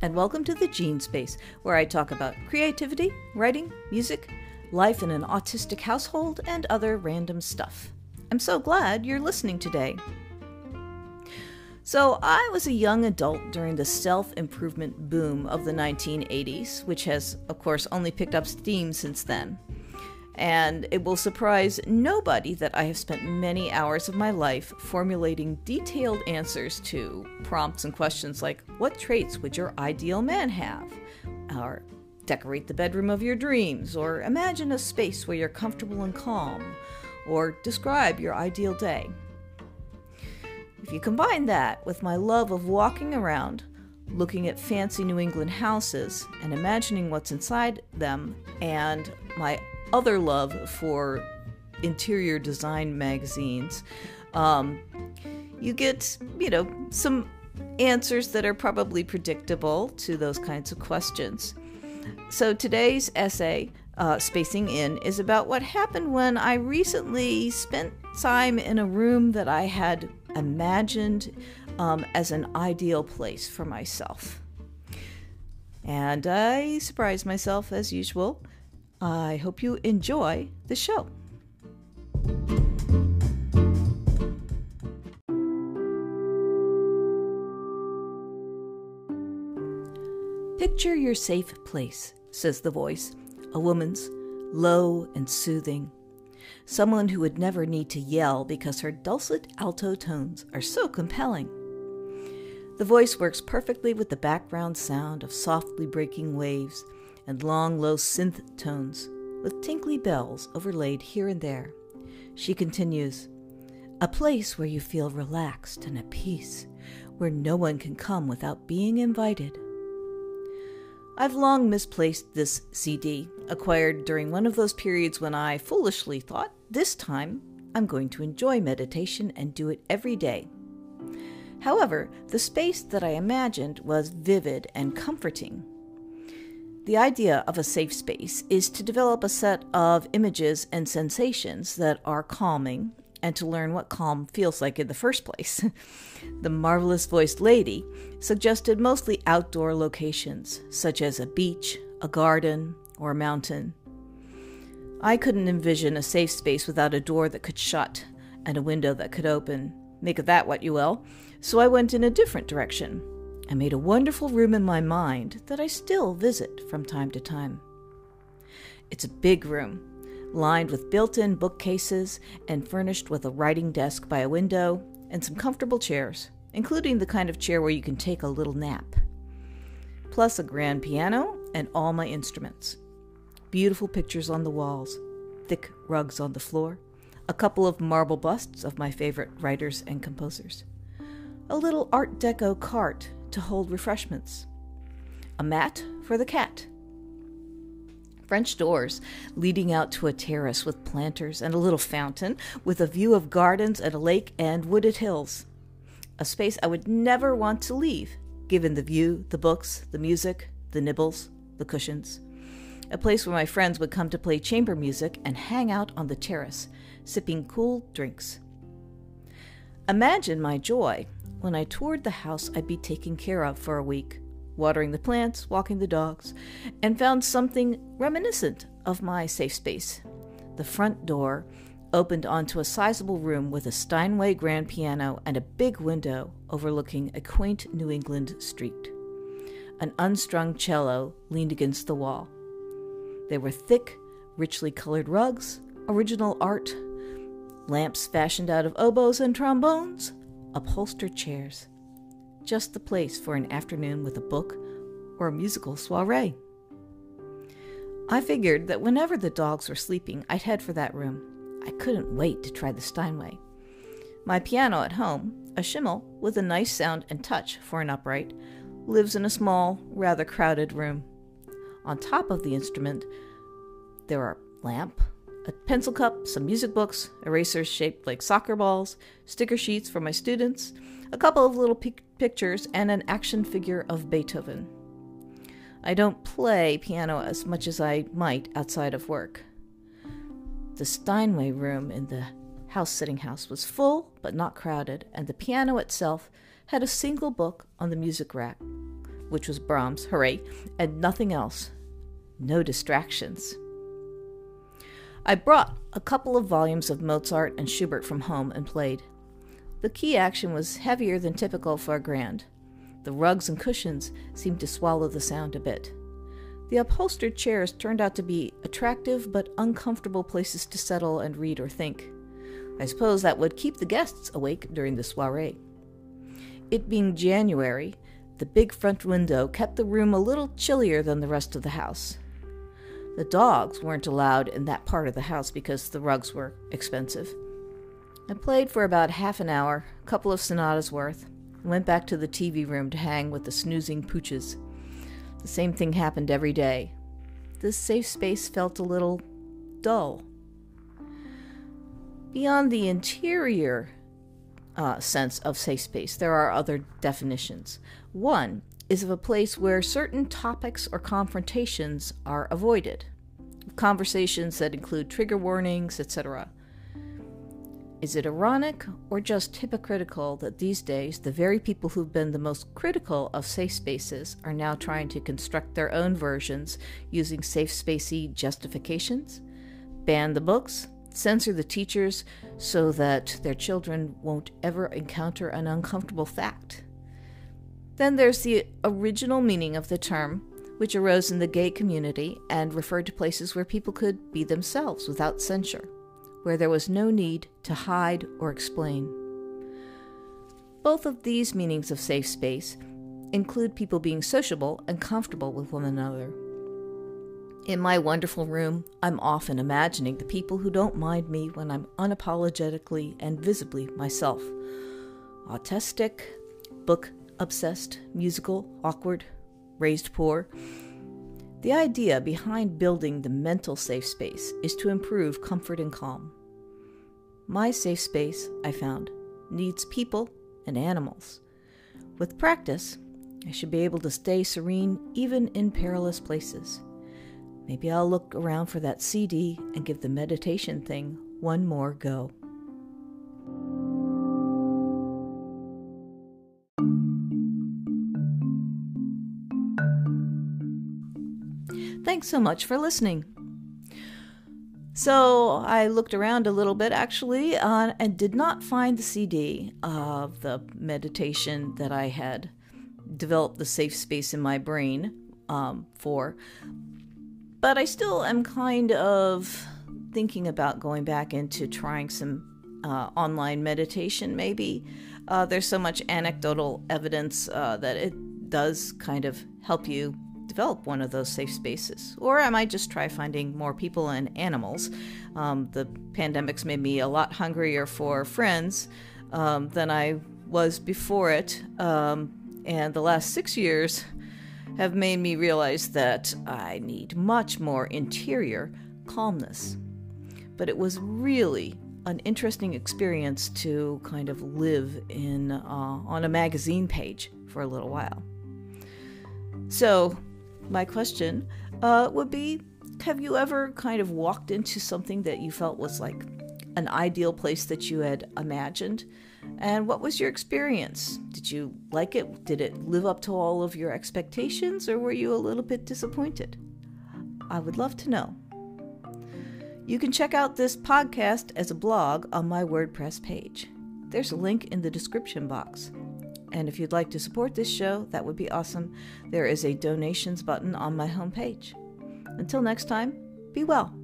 and welcome to the Jean Space, where I talk about creativity, writing, music, life in an autistic household, and other random stuff. I'm so glad you're listening today. So, I was a young adult during the self improvement boom of the 1980s, which has, of course, only picked up steam since then. And it will surprise nobody that I have spent many hours of my life formulating detailed answers to prompts and questions like What traits would your ideal man have? Or decorate the bedroom of your dreams, or imagine a space where you're comfortable and calm, or describe your ideal day. If you combine that with my love of walking around, looking at fancy New England houses, and imagining what's inside them, and my other love for interior design magazines, um, you get, you know, some answers that are probably predictable to those kinds of questions. So today's essay, uh, Spacing In, is about what happened when I recently spent time in a room that I had imagined um, as an ideal place for myself. And I surprised myself as usual. I hope you enjoy the show. Picture your safe place, says the voice, a woman's, low and soothing someone who would never need to yell because her dulcet alto tones are so compelling. The voice works perfectly with the background sound of softly breaking waves and long, low synth tones, with tinkly bells overlaid here and there. She continues, A place where you feel relaxed and at peace, where no one can come without being invited. I've long misplaced this CD, acquired during one of those periods when I foolishly thought, this time I'm going to enjoy meditation and do it every day. However, the space that I imagined was vivid and comforting. The idea of a safe space is to develop a set of images and sensations that are calming and to learn what calm feels like in the first place. the marvelous voiced lady suggested mostly outdoor locations, such as a beach, a garden, or a mountain. I couldn't envision a safe space without a door that could shut and a window that could open. Make of that what you will. So I went in a different direction. I made a wonderful room in my mind that I still visit from time to time. It's a big room, lined with built in bookcases and furnished with a writing desk by a window and some comfortable chairs, including the kind of chair where you can take a little nap. Plus a grand piano and all my instruments. Beautiful pictures on the walls, thick rugs on the floor, a couple of marble busts of my favorite writers and composers, a little Art Deco cart to hold refreshments, a mat for the cat French doors leading out to a terrace with planters and a little fountain with a view of gardens and a lake and wooded hills. A space I would never want to leave, given the view, the books, the music, the nibbles, the cushions. A place where my friends would come to play chamber music and hang out on the terrace, sipping cool drinks. Imagine my joy when I toured the house I'd be taking care of for a week watering the plants, walking the dogs, and found something reminiscent of my safe space. The front door opened onto a sizable room with a Steinway grand piano and a big window overlooking a quaint New England street. An unstrung cello leaned against the wall. There were thick, richly colored rugs, original art, lamps fashioned out of oboes and trombones, upholstered chairs just the place for an afternoon with a book or a musical soiree. I figured that whenever the dogs were sleeping, I'd head for that room. I couldn't wait to try the Steinway. My piano at home, a Schimmel with a nice sound and touch for an upright, lives in a small, rather crowded room. On top of the instrument, there are lamp, a pencil cup, some music books, erasers shaped like soccer balls, sticker sheets for my students, a couple of little pic- pictures, and an action figure of Beethoven. I don't play piano as much as I might outside of work. The Steinway room in the house sitting house was full but not crowded, and the piano itself had a single book on the music rack, which was Brahms, hooray, and nothing else. No distractions. I brought a couple of volumes of Mozart and Schubert from home and played. The key action was heavier than typical for a grand. The rugs and cushions seemed to swallow the sound a bit. The upholstered chairs turned out to be attractive but uncomfortable places to settle and read or think. I suppose that would keep the guests awake during the soiree. It being January, the big front window kept the room a little chillier than the rest of the house. The dogs weren't allowed in that part of the house because the rugs were expensive. I played for about half an hour, a couple of sonatas worth, went back to the TV room to hang with the snoozing pooches. The same thing happened every day. This safe space felt a little dull. Beyond the interior uh, sense of safe space, there are other definitions. One is of a place where certain topics or confrontations are avoided, conversations that include trigger warnings, etc. Is it ironic or just hypocritical that these days the very people who've been the most critical of safe spaces are now trying to construct their own versions using safe spacey justifications? Ban the books, censor the teachers so that their children won't ever encounter an uncomfortable fact. Then there's the original meaning of the term, which arose in the gay community and referred to places where people could be themselves without censure where there was no need to hide or explain. Both of these meanings of safe space include people being sociable and comfortable with one another. In my wonderful room, I'm often imagining the people who don't mind me when I'm unapologetically and visibly myself. Autistic, book obsessed, musical, awkward, raised poor. The idea behind building the mental safe space is to improve comfort and calm. My safe space, I found, needs people and animals. With practice, I should be able to stay serene even in perilous places. Maybe I'll look around for that CD and give the meditation thing one more go. Thanks so much for listening. So I looked around a little bit actually uh, and did not find the CD of the meditation that I had developed the safe space in my brain um, for. But I still am kind of thinking about going back into trying some uh, online meditation, maybe. Uh, there's so much anecdotal evidence uh, that it does kind of help you develop one of those safe spaces. Or I might just try finding more people and animals. Um, the pandemic's made me a lot hungrier for friends um, than I was before it. Um, and the last six years have made me realize that I need much more interior calmness. But it was really an interesting experience to kind of live in uh, on a magazine page for a little while. So, my question uh, would be Have you ever kind of walked into something that you felt was like an ideal place that you had imagined? And what was your experience? Did you like it? Did it live up to all of your expectations, or were you a little bit disappointed? I would love to know. You can check out this podcast as a blog on my WordPress page. There's a link in the description box. And if you'd like to support this show, that would be awesome. There is a donations button on my homepage. Until next time, be well.